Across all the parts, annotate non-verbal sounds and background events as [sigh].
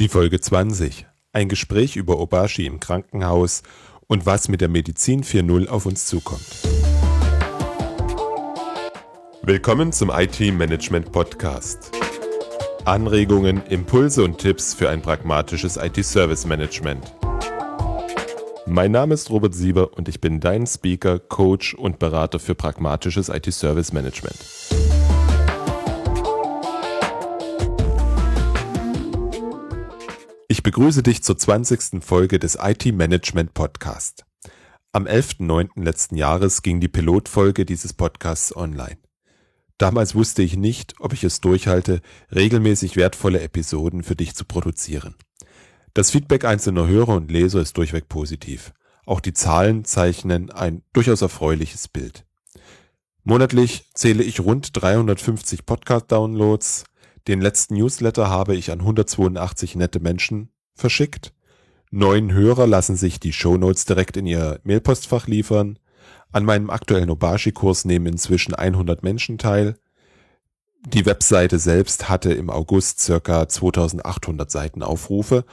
Die Folge 20. Ein Gespräch über Obashi im Krankenhaus und was mit der Medizin 4.0 auf uns zukommt. Willkommen zum IT Management Podcast. Anregungen, Impulse und Tipps für ein pragmatisches IT-Service Management. Mein Name ist Robert Sieber und ich bin dein Speaker, Coach und Berater für pragmatisches IT-Service Management. Begrüße dich zur 20. Folge des IT Management Podcast. Am 11.09. letzten Jahres ging die Pilotfolge dieses Podcasts online. Damals wusste ich nicht, ob ich es durchhalte, regelmäßig wertvolle Episoden für dich zu produzieren. Das Feedback einzelner Hörer und Leser ist durchweg positiv. Auch die Zahlen zeichnen ein durchaus erfreuliches Bild. Monatlich zähle ich rund 350 Podcast-Downloads, den letzten Newsletter habe ich an 182 nette Menschen verschickt. Neun Hörer lassen sich die Shownotes direkt in ihr Mailpostfach liefern. An meinem aktuellen Obashi-Kurs nehmen inzwischen 100 Menschen teil. Die Webseite selbst hatte im August circa 2800 Seitenaufrufe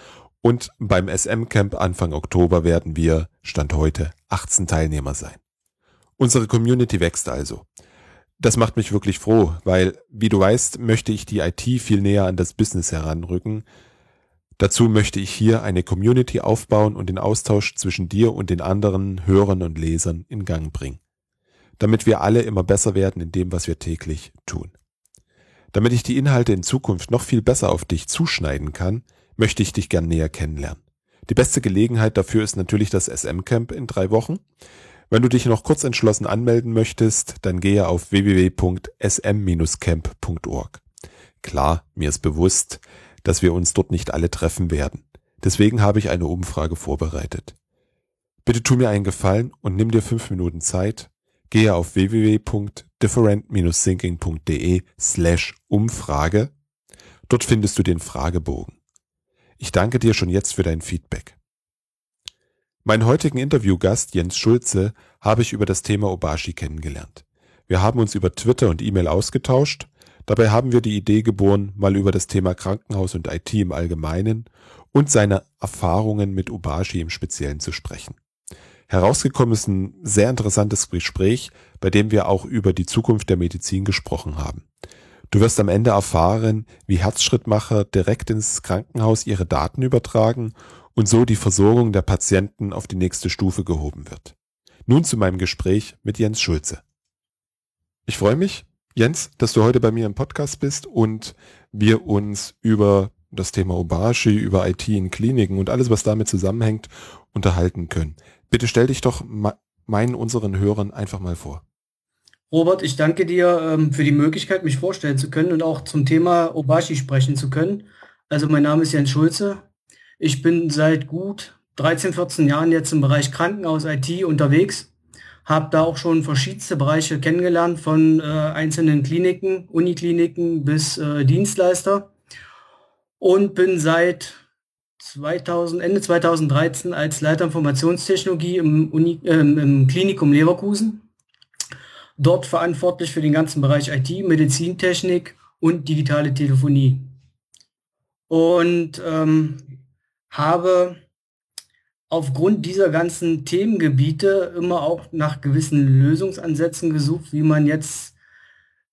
und beim SM-Camp Anfang Oktober werden wir, Stand heute, 18 Teilnehmer sein. Unsere Community wächst also. Das macht mich wirklich froh, weil, wie du weißt, möchte ich die IT viel näher an das Business heranrücken. Dazu möchte ich hier eine Community aufbauen und den Austausch zwischen dir und den anderen Hörern und Lesern in Gang bringen. Damit wir alle immer besser werden in dem, was wir täglich tun. Damit ich die Inhalte in Zukunft noch viel besser auf dich zuschneiden kann, möchte ich dich gern näher kennenlernen. Die beste Gelegenheit dafür ist natürlich das SM-Camp in drei Wochen. Wenn du dich noch kurz entschlossen anmelden möchtest, dann gehe auf www.sm-camp.org. Klar, mir ist bewusst, dass wir uns dort nicht alle treffen werden. Deswegen habe ich eine Umfrage vorbereitet. Bitte tu mir einen Gefallen und nimm dir fünf Minuten Zeit. Gehe auf www.different-thinking.de slash Umfrage. Dort findest du den Fragebogen. Ich danke dir schon jetzt für dein Feedback. Meinen heutigen Interviewgast Jens Schulze habe ich über das Thema Obashi kennengelernt. Wir haben uns über Twitter und E-Mail ausgetauscht. Dabei haben wir die Idee geboren, mal über das Thema Krankenhaus und IT im Allgemeinen und seine Erfahrungen mit Obashi im Speziellen zu sprechen. Herausgekommen ist ein sehr interessantes Gespräch, bei dem wir auch über die Zukunft der Medizin gesprochen haben. Du wirst am Ende erfahren, wie Herzschrittmacher direkt ins Krankenhaus ihre Daten übertragen und so die Versorgung der Patienten auf die nächste Stufe gehoben wird. Nun zu meinem Gespräch mit Jens Schulze. Ich freue mich, Jens, dass du heute bei mir im Podcast bist und wir uns über das Thema Obashi, über IT in Kliniken und alles, was damit zusammenhängt, unterhalten können. Bitte stell dich doch meinen, unseren Hörern einfach mal vor. Robert, ich danke dir ähm, für die Möglichkeit, mich vorstellen zu können und auch zum Thema Obashi sprechen zu können. Also mein Name ist Jens Schulze, ich bin seit gut 13, 14 Jahren jetzt im Bereich Krankenhaus IT unterwegs, habe da auch schon verschiedenste Bereiche kennengelernt, von äh, einzelnen Kliniken, Unikliniken bis äh, Dienstleister und bin seit 2000, Ende 2013 als Leiter Informationstechnologie im, Uni, äh, im Klinikum Leverkusen. Dort verantwortlich für den ganzen Bereich IT, Medizintechnik und digitale Telefonie. Und ähm, habe aufgrund dieser ganzen Themengebiete immer auch nach gewissen Lösungsansätzen gesucht, wie man jetzt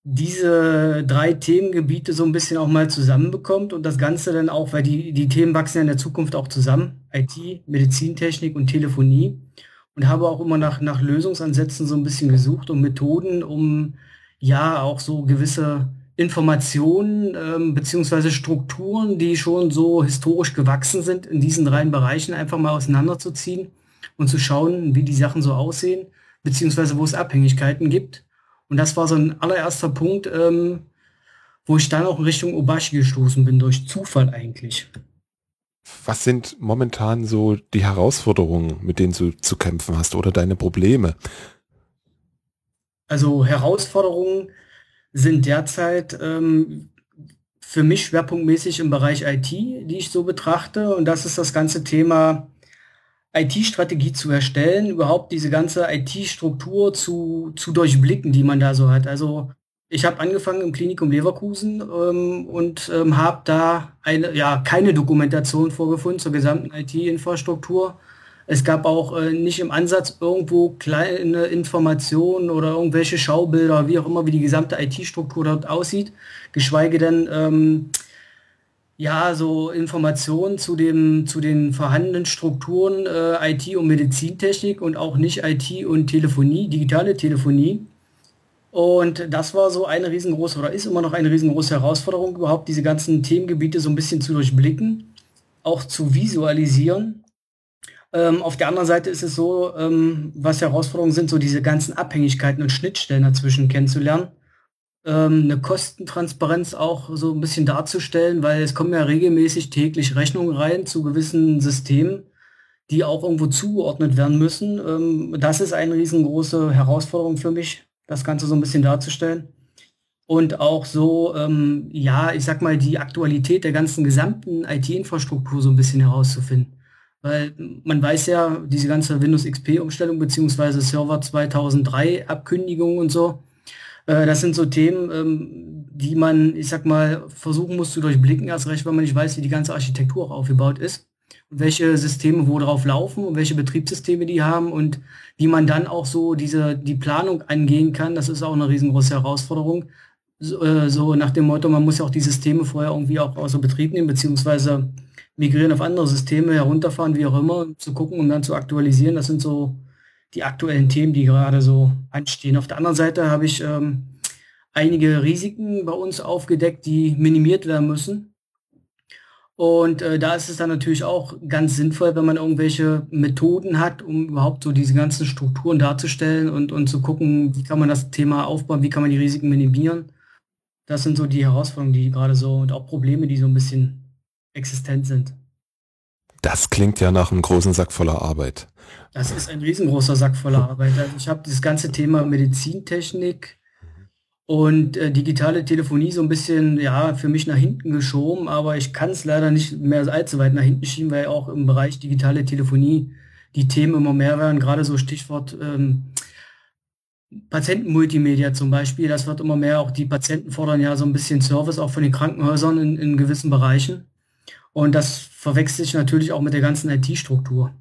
diese drei Themengebiete so ein bisschen auch mal zusammenbekommt und das Ganze dann auch, weil die, die Themen wachsen ja in der Zukunft auch zusammen, IT, Medizintechnik und Telefonie. Und habe auch immer nach, nach Lösungsansätzen so ein bisschen gesucht und Methoden, um ja auch so gewisse Informationen ähm, beziehungsweise Strukturen, die schon so historisch gewachsen sind, in diesen drei Bereichen einfach mal auseinanderzuziehen und zu schauen, wie die Sachen so aussehen, beziehungsweise wo es Abhängigkeiten gibt. Und das war so ein allererster Punkt, ähm, wo ich dann auch in Richtung Obashi gestoßen bin, durch Zufall eigentlich. Was sind momentan so die Herausforderungen, mit denen du zu kämpfen hast oder deine Probleme? Also Herausforderungen, sind derzeit ähm, für mich schwerpunktmäßig im Bereich IT, die ich so betrachte. Und das ist das ganze Thema IT-Strategie zu erstellen, überhaupt diese ganze IT-Struktur zu, zu durchblicken, die man da so hat. Also Ich habe angefangen im Klinikum Leverkusen ähm, und ähm, habe da eine, ja, keine Dokumentation vorgefunden zur gesamten IT-Infrastruktur. Es gab auch äh, nicht im Ansatz irgendwo kleine Informationen oder irgendwelche Schaubilder, wie auch immer, wie die gesamte IT-Struktur dort aussieht, geschweige denn ähm, ja, so Informationen zu, dem, zu den vorhandenen Strukturen äh, IT und Medizintechnik und auch nicht IT und Telefonie, digitale Telefonie. Und das war so eine riesengroße oder ist immer noch eine riesengroße Herausforderung, überhaupt diese ganzen Themengebiete so ein bisschen zu durchblicken, auch zu visualisieren. Ähm, auf der anderen Seite ist es so, ähm, was Herausforderungen sind, so diese ganzen Abhängigkeiten und Schnittstellen dazwischen kennenzulernen ähm, eine Kostentransparenz auch so ein bisschen darzustellen, weil es kommen ja regelmäßig täglich Rechnungen rein zu gewissen Systemen, die auch irgendwo zugeordnet werden müssen. Ähm, das ist eine riesengroße Herausforderung für mich, das Ganze so ein bisschen darzustellen. Und auch so, ähm, ja, ich sag mal, die Aktualität der ganzen gesamten IT-Infrastruktur so ein bisschen herauszufinden. Weil man weiß ja, diese ganze Windows XP-Umstellung beziehungsweise Server 2003 Abkündigung und so, äh, das sind so Themen, ähm, die man, ich sag mal, versuchen muss zu durchblicken, erst recht, weil man nicht weiß, wie die ganze Architektur aufgebaut ist und welche Systeme wo drauf laufen und welche Betriebssysteme die haben und wie man dann auch so diese, die Planung angehen kann. Das ist auch eine riesengroße Herausforderung. So, äh, so nach dem Motto, man muss ja auch die Systeme vorher irgendwie auch außer Betrieb nehmen, beziehungsweise migrieren auf andere Systeme, herunterfahren, wie auch immer, zu gucken und dann zu aktualisieren. Das sind so die aktuellen Themen, die gerade so anstehen. Auf der anderen Seite habe ich ähm, einige Risiken bei uns aufgedeckt, die minimiert werden müssen. Und äh, da ist es dann natürlich auch ganz sinnvoll, wenn man irgendwelche Methoden hat, um überhaupt so diese ganzen Strukturen darzustellen und, und zu gucken, wie kann man das Thema aufbauen, wie kann man die Risiken minimieren. Das sind so die Herausforderungen, die gerade so und auch Probleme, die so ein bisschen existent sind. Das klingt ja nach einem großen Sack voller Arbeit. Das ist ein riesengroßer Sack voller [laughs] Arbeit. Also ich habe das ganze Thema Medizintechnik und äh, digitale Telefonie so ein bisschen ja für mich nach hinten geschoben, aber ich kann es leider nicht mehr allzu weit nach hinten schieben, weil auch im Bereich digitale Telefonie die Themen immer mehr werden. Gerade so Stichwort ähm, Patientenmultimedia zum Beispiel, das wird immer mehr. Auch die Patienten fordern ja so ein bisschen Service auch von den Krankenhäusern in, in gewissen Bereichen. Und das verwechselt sich natürlich auch mit der ganzen IT-Struktur.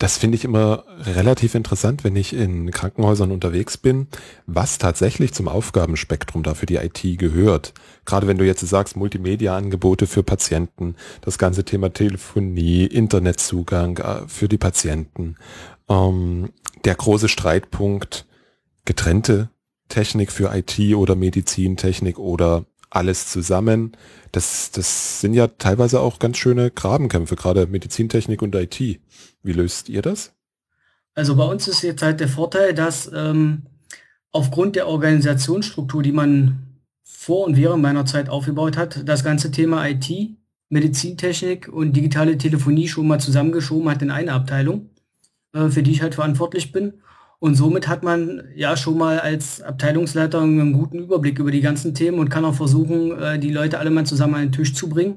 Das finde ich immer relativ interessant, wenn ich in Krankenhäusern unterwegs bin, was tatsächlich zum Aufgabenspektrum da für die IT gehört. Gerade wenn du jetzt sagst, Multimedia-Angebote für Patienten, das ganze Thema Telefonie, Internetzugang äh, für die Patienten, ähm, der große Streitpunkt, getrennte Technik für IT oder Medizintechnik oder alles zusammen. Das, das sind ja teilweise auch ganz schöne Grabenkämpfe, gerade Medizintechnik und IT. Wie löst ihr das? Also bei uns ist jetzt halt der Vorteil, dass ähm, aufgrund der Organisationsstruktur, die man vor und während meiner Zeit aufgebaut hat, das ganze Thema IT, Medizintechnik und digitale Telefonie schon mal zusammengeschoben hat in eine Abteilung, äh, für die ich halt verantwortlich bin. Und somit hat man ja schon mal als Abteilungsleiter einen guten Überblick über die ganzen Themen und kann auch versuchen, äh, die Leute alle mal zusammen an den Tisch zu bringen.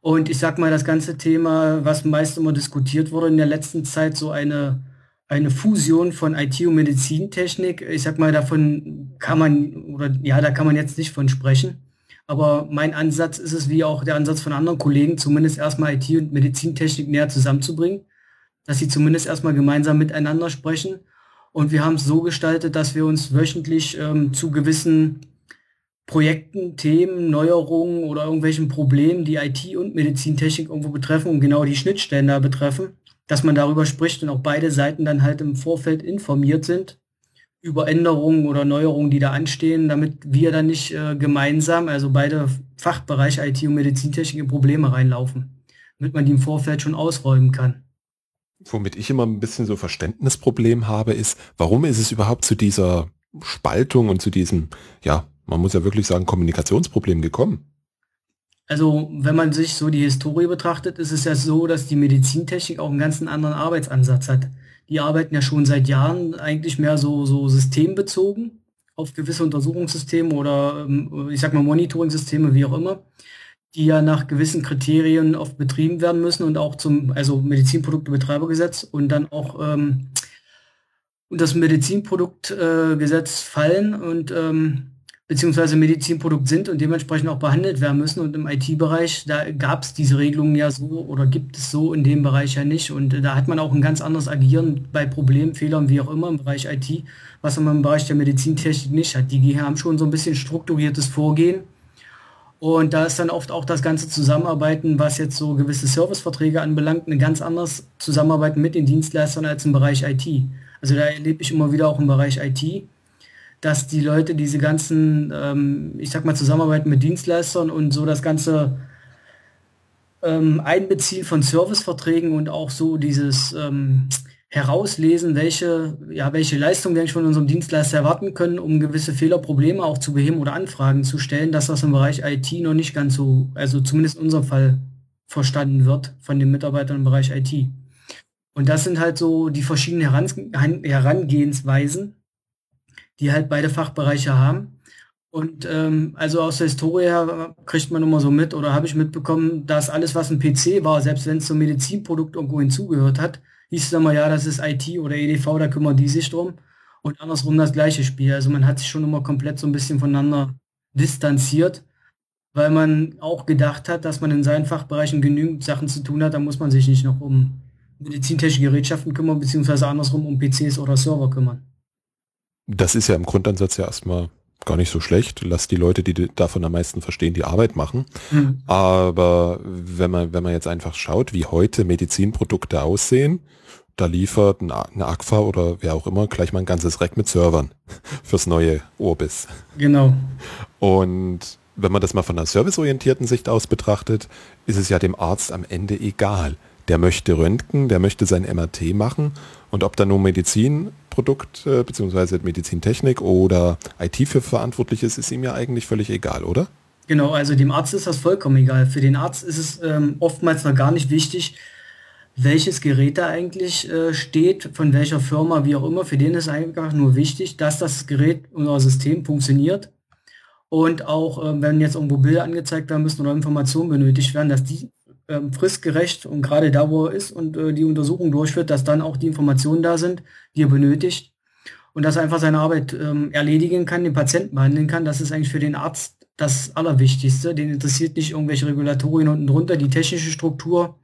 Und ich sag mal, das ganze Thema, was meist immer diskutiert wurde in der letzten Zeit, so eine, eine Fusion von IT und Medizintechnik, ich sag mal, davon kann man, oder ja, da kann man jetzt nicht von sprechen. Aber mein Ansatz ist es, wie auch der Ansatz von anderen Kollegen, zumindest erstmal IT und Medizintechnik näher zusammenzubringen, dass sie zumindest erstmal gemeinsam miteinander sprechen und wir haben es so gestaltet, dass wir uns wöchentlich ähm, zu gewissen Projekten, Themen, Neuerungen oder irgendwelchen Problemen, die IT und Medizintechnik irgendwo betreffen und genau die Schnittstellen da betreffen, dass man darüber spricht und auch beide Seiten dann halt im Vorfeld informiert sind über Änderungen oder Neuerungen, die da anstehen, damit wir dann nicht äh, gemeinsam, also beide Fachbereiche IT und Medizintechnik in Probleme reinlaufen, damit man die im Vorfeld schon ausräumen kann womit ich immer ein bisschen so Verständnisproblem habe, ist, warum ist es überhaupt zu dieser Spaltung und zu diesem, ja, man muss ja wirklich sagen, Kommunikationsproblem gekommen? Also, wenn man sich so die Historie betrachtet, ist es ja so, dass die Medizintechnik auch einen ganz anderen Arbeitsansatz hat. Die arbeiten ja schon seit Jahren eigentlich mehr so, so systembezogen auf gewisse Untersuchungssysteme oder ähm, ich sag mal Monitoring-Systeme, wie auch immer die ja nach gewissen Kriterien oft betrieben werden müssen und auch zum, also Medizinproduktebetreibergesetz und dann auch ähm, das Medizinproduktgesetz äh, fallen. Und ähm, beziehungsweise Medizinprodukt sind und dementsprechend auch behandelt werden müssen. Und im IT-Bereich, da gab es diese Regelungen ja so oder gibt es so in dem Bereich ja nicht. Und da hat man auch ein ganz anderes Agieren bei Problemen, Fehlern, wie auch immer im Bereich IT, was man im Bereich der Medizintechnik nicht hat. Die haben schon so ein bisschen strukturiertes Vorgehen. Und da ist dann oft auch das ganze Zusammenarbeiten, was jetzt so gewisse Serviceverträge anbelangt, eine ganz anderes Zusammenarbeiten mit den Dienstleistern als im Bereich IT. Also da erlebe ich immer wieder auch im Bereich IT, dass die Leute diese ganzen, ähm, ich sag mal, Zusammenarbeiten mit Dienstleistern und so das ganze ähm, Einbeziehen von Serviceverträgen und auch so dieses ähm, Herauslesen, welche, ja, welche Leistung wir von unserem Dienstleister erwarten können, um gewisse Fehlerprobleme auch zu beheben oder Anfragen zu stellen, dass das im Bereich IT noch nicht ganz so, also zumindest in unserem Fall verstanden wird von den Mitarbeitern im Bereich IT. Und das sind halt so die verschiedenen Herangehensweisen, die halt beide Fachbereiche haben. Und ähm, also aus der Historie her kriegt man immer so mit oder habe ich mitbekommen, dass alles, was ein PC war, selbst wenn es zum Medizinprodukt irgendwo hinzugehört hat, hieß es immer, ja, das ist IT oder EDV, da kümmern die sich drum. Und andersrum das gleiche Spiel. Also man hat sich schon immer komplett so ein bisschen voneinander distanziert, weil man auch gedacht hat, dass man in seinen Fachbereichen genügend Sachen zu tun hat, da muss man sich nicht noch um medizintechnische Gerätschaften kümmern, beziehungsweise andersrum um PCs oder Server kümmern. Das ist ja im Grundansatz ja erstmal gar nicht so schlecht. Lass die Leute, die davon am meisten verstehen, die Arbeit machen. Mhm. Aber wenn man, wenn man jetzt einfach schaut, wie heute Medizinprodukte aussehen, da liefert eine Agfa oder wer auch immer gleich mal ein ganzes Rack mit Servern [laughs] fürs neue Orbis. Genau. Und wenn man das mal von einer serviceorientierten Sicht aus betrachtet, ist es ja dem Arzt am Ende egal. Der möchte Röntgen, der möchte sein MRT machen und ob da nur Medizinprodukt äh, bzw. Medizintechnik oder IT für verantwortlich ist, ist ihm ja eigentlich völlig egal, oder? Genau, also dem Arzt ist das vollkommen egal. Für den Arzt ist es ähm, oftmals noch gar nicht wichtig, welches Gerät da eigentlich äh, steht, von welcher Firma, wie auch immer. Für den ist einfach nur wichtig, dass das Gerät oder System funktioniert und auch, äh, wenn jetzt irgendwo Bilder angezeigt werden müssen oder Informationen benötigt werden, dass die ähm, fristgerecht und gerade da, wo er ist und äh, die Untersuchung durchführt, dass dann auch die Informationen da sind, die er benötigt und dass er einfach seine Arbeit ähm, erledigen kann, den Patienten behandeln kann. Das ist eigentlich für den Arzt das Allerwichtigste. Den interessiert nicht irgendwelche Regulatorien unten drunter, die technische Struktur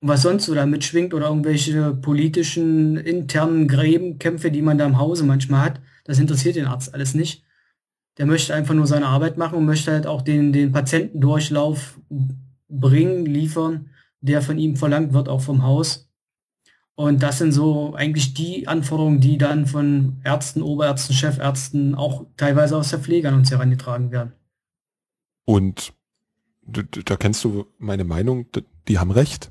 was sonst so da mitschwingt oder irgendwelche politischen internen Gräbenkämpfe, die man da im Hause manchmal hat. Das interessiert den Arzt alles nicht. Der möchte einfach nur seine Arbeit machen und möchte halt auch den, den Patientendurchlauf bringen, liefern, der von ihm verlangt wird, auch vom Haus. Und das sind so eigentlich die Anforderungen, die dann von Ärzten, Oberärzten, Chefärzten, auch teilweise aus der Pflege an uns herangetragen werden. Und da kennst du meine Meinung, die haben recht.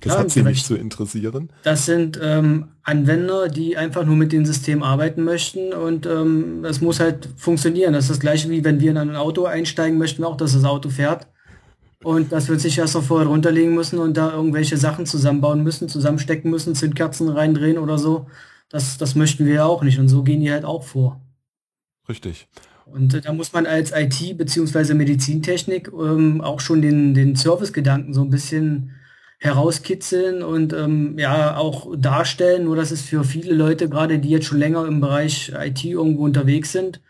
Das Klar, hat sie nicht zu interessieren. Das sind ähm, Anwender, die einfach nur mit dem System arbeiten möchten und ähm, es muss halt funktionieren. Das ist das gleiche wie wenn wir in ein Auto einsteigen möchten, auch dass das Auto fährt. Und dass wir sich erst noch vorher runterlegen müssen und da irgendwelche Sachen zusammenbauen müssen, zusammenstecken müssen, Zündkerzen reindrehen oder so. Das, das möchten wir ja auch nicht. Und so gehen die halt auch vor. Richtig. Und äh, da muss man als IT bzw. Medizintechnik ähm, auch schon den, den Servicegedanken so ein bisschen herauskitzeln und ähm, ja auch darstellen. Nur das ist für viele Leute, gerade die jetzt schon länger im Bereich IT irgendwo unterwegs sind,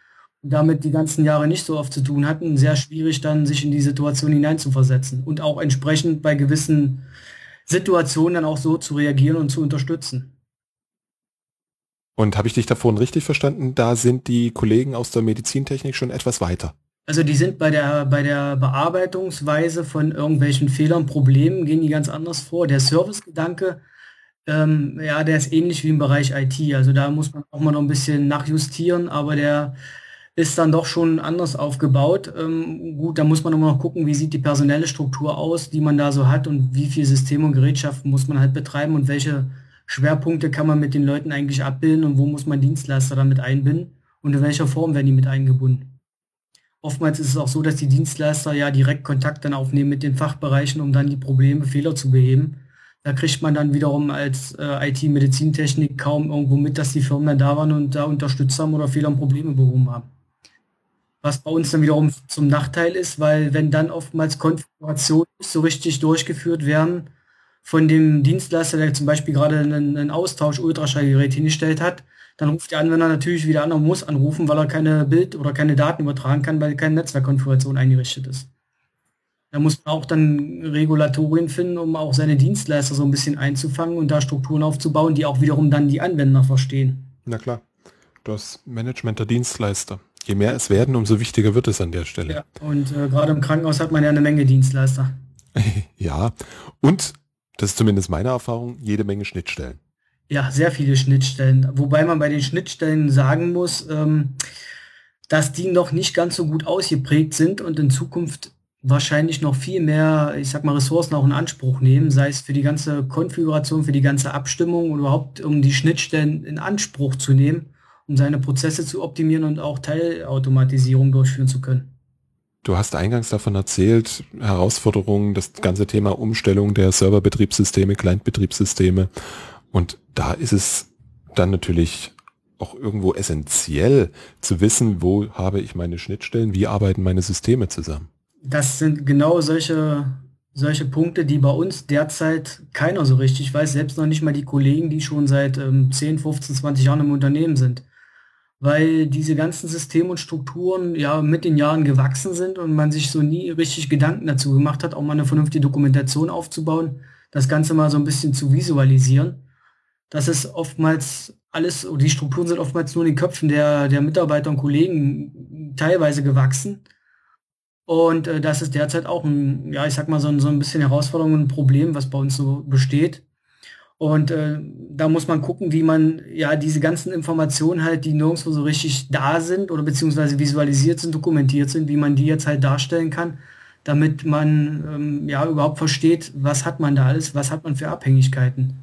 damit die ganzen Jahre nicht so oft zu tun hatten, sehr schwierig dann sich in die Situation hineinzuversetzen und auch entsprechend bei gewissen Situationen dann auch so zu reagieren und zu unterstützen. Und habe ich dich davon richtig verstanden? Da sind die Kollegen aus der Medizintechnik schon etwas weiter. Also die sind bei der, bei der Bearbeitungsweise von irgendwelchen Fehlern, Problemen, gehen die ganz anders vor. Der Servicegedanke, ähm, ja, der ist ähnlich wie im Bereich IT. Also da muss man auch mal noch ein bisschen nachjustieren, aber der ist dann doch schon anders aufgebaut. Ähm, gut, da muss man immer noch gucken, wie sieht die personelle Struktur aus, die man da so hat und wie viel Systeme und Gerätschaften muss man halt betreiben und welche Schwerpunkte kann man mit den Leuten eigentlich abbilden und wo muss man Dienstleister damit einbinden und in welcher Form werden die mit eingebunden. Oftmals ist es auch so, dass die Dienstleister ja direkt Kontakt dann aufnehmen mit den Fachbereichen, um dann die Probleme, Fehler zu beheben. Da kriegt man dann wiederum als äh, IT-Medizintechnik kaum irgendwo mit, dass die Firmen dann da waren und da unterstützt haben oder Fehler und Probleme behoben haben. Was bei uns dann wiederum zum Nachteil ist, weil wenn dann oftmals Konfigurationen so richtig durchgeführt werden, von dem Dienstleister, der zum Beispiel gerade einen, einen Austausch-Ultraschallgerät hingestellt hat, dann ruft der Anwender natürlich wieder an und muss anrufen, weil er keine Bild- oder keine Daten übertragen kann, weil keine Netzwerkkonfiguration eingerichtet ist. Da muss man auch dann Regulatorien finden, um auch seine Dienstleister so ein bisschen einzufangen und da Strukturen aufzubauen, die auch wiederum dann die Anwender verstehen. Na klar. Das Management der Dienstleister. Je mehr es werden, umso wichtiger wird es an der Stelle. Ja, und äh, gerade im Krankenhaus hat man ja eine Menge Dienstleister. [laughs] ja, und das ist zumindest meine Erfahrung, jede Menge Schnittstellen. Ja, sehr viele Schnittstellen. Wobei man bei den Schnittstellen sagen muss, ähm, dass die noch nicht ganz so gut ausgeprägt sind und in Zukunft wahrscheinlich noch viel mehr, ich sag mal, Ressourcen auch in Anspruch nehmen, sei es für die ganze Konfiguration, für die ganze Abstimmung und überhaupt um die Schnittstellen in Anspruch zu nehmen, um seine Prozesse zu optimieren und auch Teilautomatisierung durchführen zu können. Du hast eingangs davon erzählt, Herausforderungen, das ganze Thema Umstellung der Serverbetriebssysteme, Clientbetriebssysteme. Und da ist es dann natürlich auch irgendwo essentiell zu wissen, wo habe ich meine Schnittstellen, wie arbeiten meine Systeme zusammen das sind genau solche, solche Punkte, die bei uns derzeit keiner so richtig weiß, selbst noch nicht mal die Kollegen, die schon seit ähm, 10, 15, 20 Jahren im Unternehmen sind. Weil diese ganzen Systeme und Strukturen ja mit den Jahren gewachsen sind und man sich so nie richtig Gedanken dazu gemacht hat, auch mal eine vernünftige Dokumentation aufzubauen, das Ganze mal so ein bisschen zu visualisieren. Das ist oftmals alles, die Strukturen sind oftmals nur in den Köpfen der, der Mitarbeiter und Kollegen teilweise gewachsen und äh, das ist derzeit auch ein, ja, ich sag mal, so ein, so ein bisschen Herausforderung und ein Problem, was bei uns so besteht. Und äh, da muss man gucken, wie man ja diese ganzen Informationen halt, die nirgendwo so richtig da sind oder beziehungsweise visualisiert sind, dokumentiert sind, wie man die jetzt halt darstellen kann, damit man ähm, ja überhaupt versteht, was hat man da alles, was hat man für Abhängigkeiten.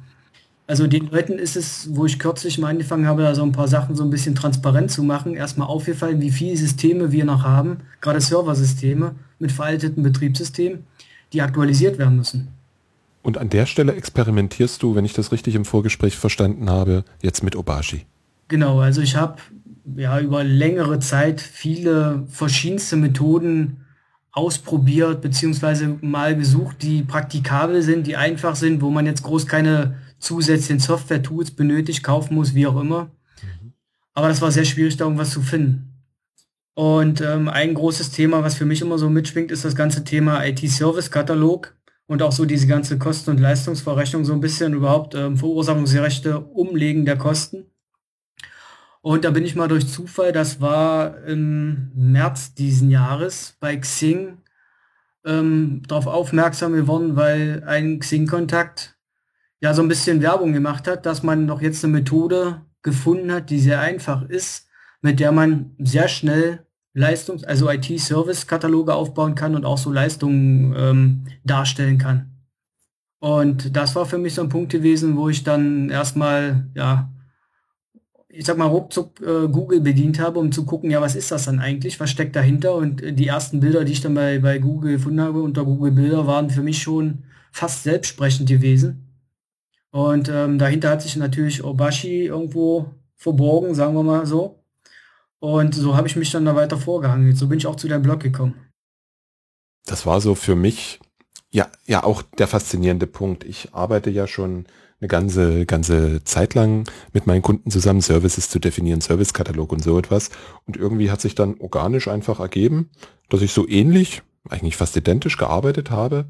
Also den Leuten ist es, wo ich kürzlich mal angefangen habe, da so ein paar Sachen so ein bisschen transparent zu machen, erstmal aufgefallen, wie viele Systeme wir noch haben, gerade Serversysteme mit veralteten Betriebssystemen, die aktualisiert werden müssen. Und an der Stelle experimentierst du, wenn ich das richtig im Vorgespräch verstanden habe, jetzt mit Obashi. Genau, also ich habe ja über längere Zeit viele verschiedenste Methoden ausprobiert, beziehungsweise mal gesucht, die praktikabel sind, die einfach sind, wo man jetzt groß keine zusätzlichen Software-Tools benötigt, kaufen muss, wie auch immer. Mhm. Aber das war sehr schwierig, da irgendwas zu finden. Und ähm, ein großes Thema, was für mich immer so mitschwingt, ist das ganze Thema IT-Service-Katalog und auch so diese ganze Kosten- und Leistungsverrechnung, so ein bisschen überhaupt ähm, Verursachungsgerechte Umlegen der Kosten. Und da bin ich mal durch Zufall, das war im März diesen Jahres bei Xing ähm, darauf aufmerksam geworden, weil ein Xing-Kontakt ja so ein bisschen Werbung gemacht hat, dass man doch jetzt eine Methode gefunden hat, die sehr einfach ist, mit der man sehr schnell Leistungs-, also IT-Service-Kataloge aufbauen kann und auch so Leistungen ähm, darstellen kann. Und das war für mich so ein Punkt gewesen, wo ich dann erstmal, ja, ich sag mal, ruckzuck äh, Google bedient habe, um zu gucken, ja, was ist das dann eigentlich, was steckt dahinter? Und äh, die ersten Bilder, die ich dann bei, bei Google gefunden habe, unter Google Bilder, waren für mich schon fast selbstsprechend gewesen. Und ähm, dahinter hat sich natürlich Obashi irgendwo verborgen, sagen wir mal so. Und so habe ich mich dann da weiter vorgehangelt. So bin ich auch zu deinem Blog gekommen. Das war so für mich ja, ja auch der faszinierende Punkt. Ich arbeite ja schon eine ganze, ganze Zeit lang mit meinen Kunden zusammen, Services zu definieren, Servicekatalog und so etwas. Und irgendwie hat sich dann organisch einfach ergeben, dass ich so ähnlich, eigentlich fast identisch gearbeitet habe,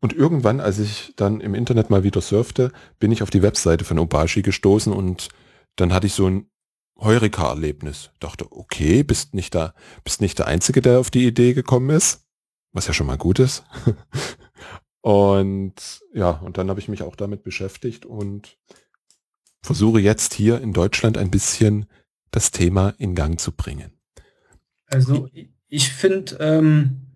und irgendwann, als ich dann im Internet mal wieder surfte, bin ich auf die Webseite von Obashi gestoßen und dann hatte ich so ein Heureka-Erlebnis. Dachte, okay, bist nicht da, bist nicht der Einzige, der auf die Idee gekommen ist, was ja schon mal gut ist. [laughs] und ja, und dann habe ich mich auch damit beschäftigt und versuche jetzt hier in Deutschland ein bisschen das Thema in Gang zu bringen. Also ich finde, ähm,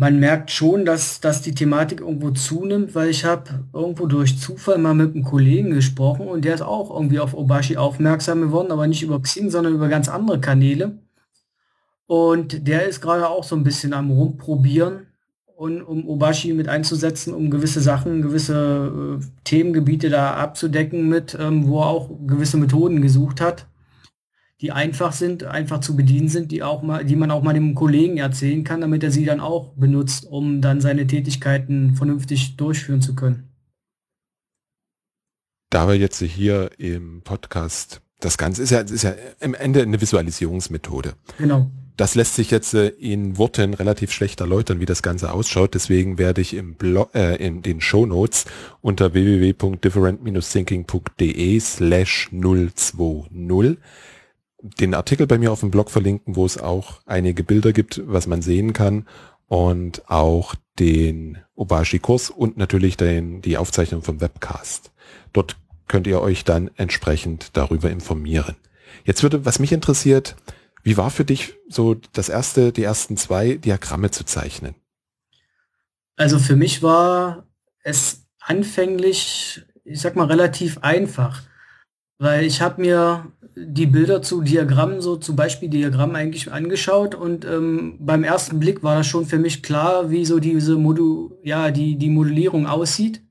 man merkt schon, dass, dass die Thematik irgendwo zunimmt, weil ich habe irgendwo durch Zufall mal mit einem Kollegen gesprochen und der ist auch irgendwie auf Obashi aufmerksam geworden, aber nicht über Xing, sondern über ganz andere Kanäle. Und der ist gerade auch so ein bisschen am Rumprobieren, und, um Obashi mit einzusetzen, um gewisse Sachen, gewisse äh, Themengebiete da abzudecken mit, ähm, wo er auch gewisse Methoden gesucht hat die einfach sind, einfach zu bedienen sind, die auch mal, die man auch mal dem Kollegen erzählen kann, damit er sie dann auch benutzt, um dann seine Tätigkeiten vernünftig durchführen zu können. Da wir jetzt hier im Podcast, das Ganze ist ja, ist ja im Ende eine Visualisierungsmethode. Genau. Das lässt sich jetzt äh, in Worten relativ schlecht erläutern, wie das Ganze ausschaut. Deswegen werde ich im Blog, äh, in den Show Notes unter www.different-thinking.de slash 020 den Artikel bei mir auf dem Blog verlinken, wo es auch einige Bilder gibt, was man sehen kann und auch den Obashi-Kurs und natürlich den, die Aufzeichnung vom Webcast. Dort könnt ihr euch dann entsprechend darüber informieren. Jetzt würde, was mich interessiert, wie war für dich so das erste, die ersten zwei Diagramme zu zeichnen? Also für mich war es anfänglich, ich sag mal, relativ einfach, weil ich habe mir die Bilder zu Diagrammen, so zu Beispieldiagrammen eigentlich angeschaut und ähm, beim ersten Blick war das schon für mich klar, wie so diese Modu ja, die, die Modellierung aussieht,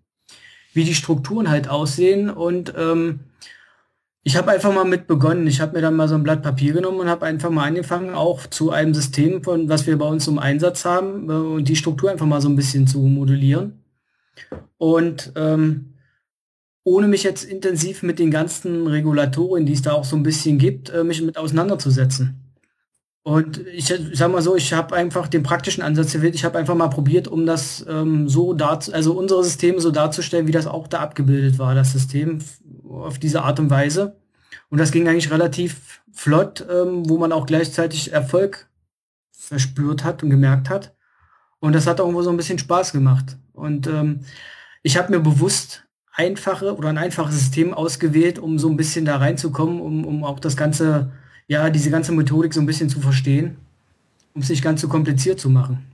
wie die Strukturen halt aussehen und ähm, ich habe einfach mal mit begonnen. Ich habe mir dann mal so ein Blatt Papier genommen und habe einfach mal angefangen, auch zu einem System, von was wir bei uns im Einsatz haben, äh, und die Struktur einfach mal so ein bisschen zu modellieren. Und ähm, ohne mich jetzt intensiv mit den ganzen Regulatorien, die es da auch so ein bisschen gibt, äh, mich mit auseinanderzusetzen. Und ich, ich sag mal so, ich habe einfach den praktischen Ansatz gewählt. Ich habe einfach mal probiert, um das ähm, so dazu, also unsere Systeme so darzustellen, wie das auch da abgebildet war, das System auf diese Art und Weise. Und das ging eigentlich relativ flott, ähm, wo man auch gleichzeitig Erfolg verspürt hat und gemerkt hat. Und das hat auch irgendwo so ein bisschen Spaß gemacht. Und ähm, ich habe mir bewusst einfache oder ein einfaches System ausgewählt, um so ein bisschen da reinzukommen, um, um auch das ganze, ja, diese ganze Methodik so ein bisschen zu verstehen, um es nicht ganz so kompliziert zu machen.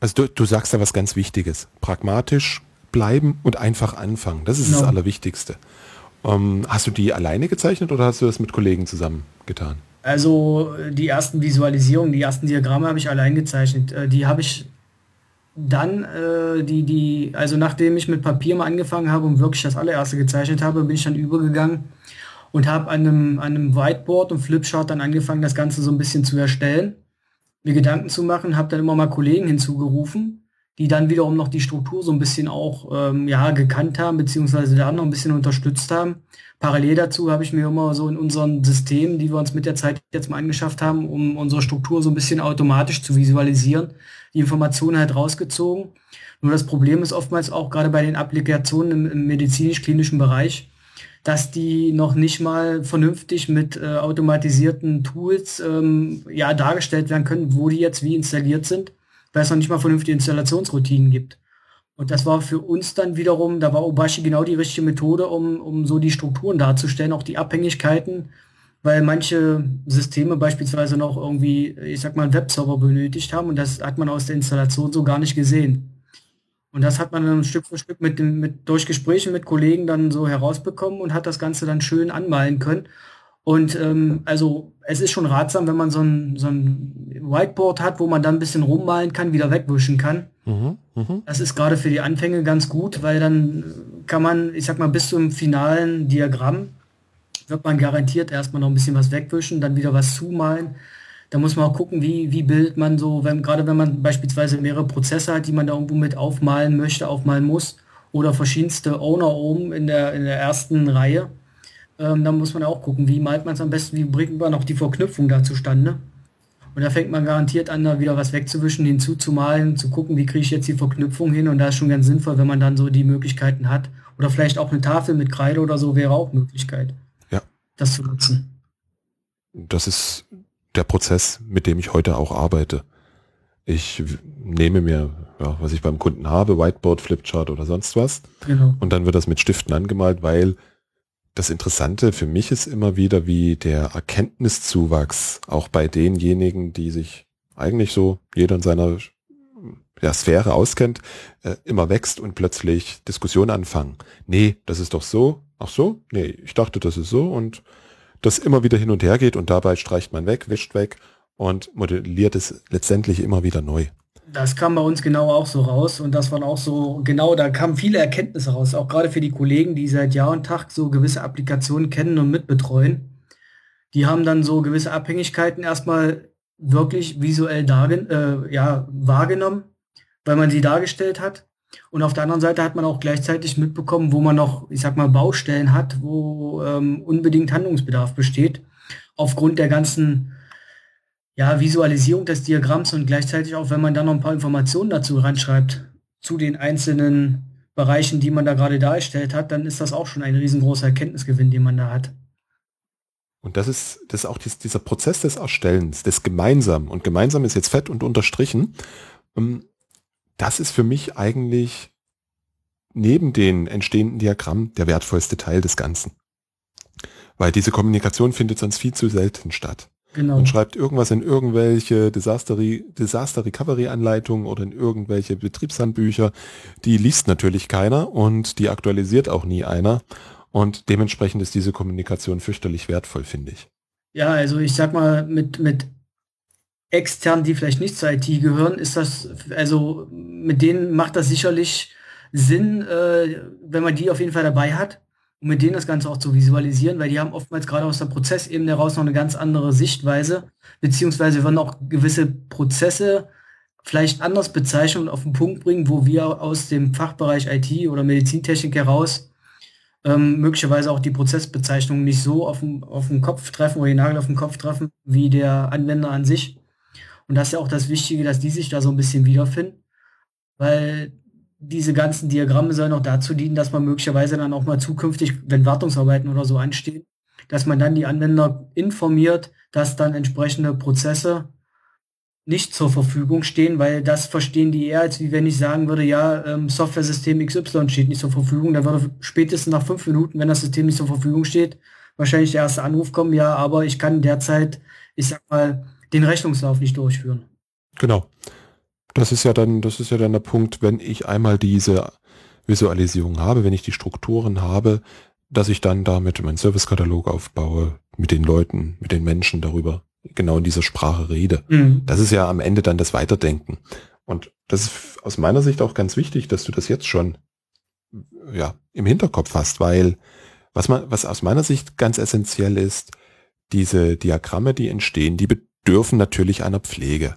Also du, du sagst da was ganz Wichtiges. Pragmatisch bleiben und einfach anfangen. Das ist genau. das Allerwichtigste. Um, ähm, hast du die alleine gezeichnet oder hast du das mit Kollegen zusammen getan? Also die ersten Visualisierungen, die ersten Diagramme habe ich allein gezeichnet. Äh, die habe ich dann äh, die, die, also nachdem ich mit Papier mal angefangen habe und wirklich das allererste gezeichnet habe, bin ich dann übergegangen und habe an einem, an einem Whiteboard und Flipchart dann angefangen, das Ganze so ein bisschen zu erstellen, mir Gedanken zu machen, habe dann immer mal Kollegen hinzugerufen, die dann wiederum noch die Struktur so ein bisschen auch ähm, ja, gekannt haben, beziehungsweise da noch ein bisschen unterstützt haben. Parallel dazu habe ich mir immer so in unseren Systemen, die wir uns mit der Zeit jetzt mal angeschafft haben, um unsere Struktur so ein bisschen automatisch zu visualisieren, die Informationen halt rausgezogen. Nur das Problem ist oftmals auch gerade bei den Applikationen im, im medizinisch-klinischen Bereich, dass die noch nicht mal vernünftig mit äh, automatisierten Tools ähm, ja, dargestellt werden können, wo die jetzt wie installiert sind, weil es noch nicht mal vernünftige Installationsroutinen gibt. Und das war für uns dann wiederum, da war Obashi genau die richtige Methode, um, um so die Strukturen darzustellen, auch die Abhängigkeiten, weil manche Systeme beispielsweise noch irgendwie, ich sag mal, einen Webserver benötigt haben und das hat man aus der Installation so gar nicht gesehen. Und das hat man dann Stück für Stück mit, dem, mit durch Gespräche mit Kollegen dann so herausbekommen und hat das Ganze dann schön anmalen können. Und ähm, also es ist schon ratsam, wenn man so ein, so ein Whiteboard hat, wo man dann ein bisschen rummalen kann, wieder wegwischen kann. Mhm, mh. Das ist gerade für die Anfänge ganz gut, weil dann kann man, ich sag mal, bis zum finalen Diagramm wird man garantiert erstmal noch ein bisschen was wegwischen, dann wieder was zumalen. Da muss man auch gucken, wie, wie bildet man so, wenn, gerade wenn man beispielsweise mehrere Prozesse hat, die man da irgendwo mit aufmalen möchte, aufmalen muss, oder verschiedenste Owner oben in der, in der ersten Reihe ähm, dann muss man auch gucken, wie malt man es am besten, wie bringt man auch die Verknüpfung da zustande. Und da fängt man garantiert an, da wieder was wegzuwischen, hinzuzumalen, zu gucken, wie kriege ich jetzt die Verknüpfung hin. Und da ist schon ganz sinnvoll, wenn man dann so die Möglichkeiten hat. Oder vielleicht auch eine Tafel mit Kreide oder so wäre auch Möglichkeit. Das zu nutzen. Das ist der Prozess, mit dem ich heute auch arbeite. Ich nehme mir, ja, was ich beim Kunden habe, Whiteboard, Flipchart oder sonst was. Genau. Und dann wird das mit Stiften angemalt, weil das Interessante für mich ist immer wieder, wie der Erkenntniszuwachs auch bei denjenigen, die sich eigentlich so jeder in seiner ja, Sphäre auskennt, äh, immer wächst und plötzlich Diskussionen anfangen. Nee, das ist doch so. Ach so? Nee, ich dachte, das ist so und das immer wieder hin und her geht und dabei streicht man weg, wischt weg und modelliert es letztendlich immer wieder neu. Das kam bei uns genau auch so raus und das waren auch so, genau, da kamen viele Erkenntnisse raus, auch gerade für die Kollegen, die seit Jahr und Tag so gewisse Applikationen kennen und mitbetreuen. Die haben dann so gewisse Abhängigkeiten erstmal wirklich visuell dargen, äh, ja, wahrgenommen, weil man sie dargestellt hat. Und auf der anderen Seite hat man auch gleichzeitig mitbekommen, wo man noch, ich sag mal, Baustellen hat, wo ähm, unbedingt Handlungsbedarf besteht, aufgrund der ganzen ja, Visualisierung des Diagramms und gleichzeitig auch, wenn man dann noch ein paar Informationen dazu reinschreibt, zu den einzelnen Bereichen, die man da gerade dargestellt hat, dann ist das auch schon ein riesengroßer Erkenntnisgewinn, den man da hat. Und das ist, das ist auch dies, dieser Prozess des Erstellens, des Gemeinsam. Und gemeinsam ist jetzt fett und unterstrichen. Ähm, das ist für mich eigentlich neben den entstehenden Diagrammen der wertvollste Teil des Ganzen. Weil diese Kommunikation findet sonst viel zu selten statt. Genau. Man schreibt irgendwas in irgendwelche Disaster, Disaster Recovery Anleitungen oder in irgendwelche Betriebshandbücher. Die liest natürlich keiner und die aktualisiert auch nie einer. Und dementsprechend ist diese Kommunikation fürchterlich wertvoll, finde ich. Ja, also ich sag mal, mit, mit externen, die vielleicht nicht zur IT gehören, ist das, also mit denen macht das sicherlich Sinn, äh, wenn man die auf jeden Fall dabei hat um mit denen das Ganze auch zu visualisieren, weil die haben oftmals gerade aus der Prozessebene heraus noch eine ganz andere Sichtweise, beziehungsweise werden auch gewisse Prozesse vielleicht anders bezeichnen und auf den Punkt bringen, wo wir aus dem Fachbereich IT oder Medizintechnik heraus ähm, möglicherweise auch die Prozessbezeichnung nicht so auf den, auf den Kopf treffen oder den Nagel auf den Kopf treffen, wie der Anwender an sich. Und das ist ja auch das Wichtige, dass die sich da so ein bisschen wiederfinden, weil diese ganzen Diagramme sollen auch dazu dienen, dass man möglicherweise dann auch mal zukünftig, wenn Wartungsarbeiten oder so anstehen, dass man dann die Anwender informiert, dass dann entsprechende Prozesse nicht zur Verfügung stehen, weil das verstehen die eher, als wie wenn ich sagen würde, ja, ähm, Software-System XY steht nicht zur Verfügung. Da würde spätestens nach fünf Minuten, wenn das System nicht zur Verfügung steht, wahrscheinlich der erste Anruf kommen, ja, aber ich kann derzeit, ich sag mal, den Rechnungslauf nicht durchführen. Genau. Das ist ja dann, das ist ja dann der Punkt, wenn ich einmal diese Visualisierung habe, wenn ich die Strukturen habe, dass ich dann damit meinen Servicekatalog aufbaue, mit den Leuten, mit den Menschen darüber genau in dieser Sprache rede. Mhm. Das ist ja am Ende dann das Weiterdenken. Und das ist aus meiner Sicht auch ganz wichtig, dass du das jetzt schon ja, im Hinterkopf hast, weil was man, was aus meiner Sicht ganz essentiell ist, diese Diagramme, die entstehen, die bedürfen natürlich einer Pflege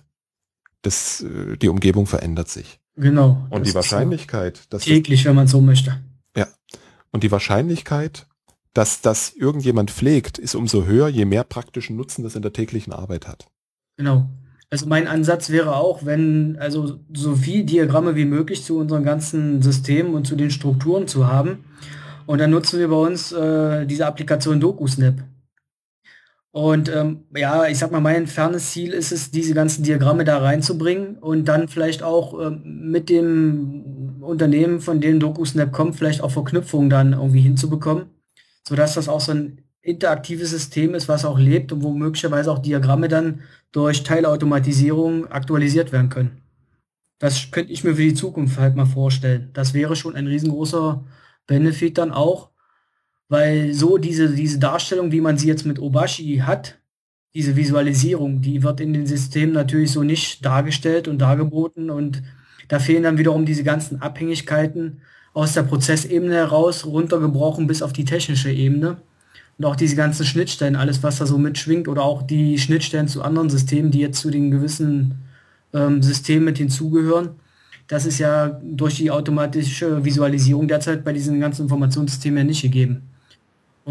das, äh, die Umgebung verändert sich. Genau. Und die Wahrscheinlichkeit, dass täglich, wenn man so möchte. Ja. Und die Wahrscheinlichkeit, dass das irgendjemand pflegt, ist umso höher, je mehr praktischen Nutzen das in der täglichen Arbeit hat. Genau. Also mein Ansatz wäre auch, wenn also so viel Diagramme wie möglich zu unseren ganzen Systemen und zu den Strukturen zu haben. Und dann nutzen wir bei uns äh, diese Applikation DocuSnap. Und ähm, ja, ich sag mal, mein fernes Ziel ist es, diese ganzen Diagramme da reinzubringen und dann vielleicht auch ähm, mit dem Unternehmen, von dem DocuSnap kommt, vielleicht auch Verknüpfungen dann irgendwie hinzubekommen, sodass das auch so ein interaktives System ist, was auch lebt und wo möglicherweise auch Diagramme dann durch Teilautomatisierung aktualisiert werden können. Das könnte ich mir für die Zukunft halt mal vorstellen. Das wäre schon ein riesengroßer Benefit dann auch, weil so diese, diese Darstellung, wie man sie jetzt mit Obashi hat, diese Visualisierung, die wird in den Systemen natürlich so nicht dargestellt und dargeboten und da fehlen dann wiederum diese ganzen Abhängigkeiten aus der Prozessebene heraus, runtergebrochen bis auf die technische Ebene. Und auch diese ganzen Schnittstellen, alles was da so mitschwingt oder auch die Schnittstellen zu anderen Systemen, die jetzt zu den gewissen ähm, Systemen mit hinzugehören. Das ist ja durch die automatische Visualisierung derzeit bei diesen ganzen Informationssystemen ja nicht gegeben.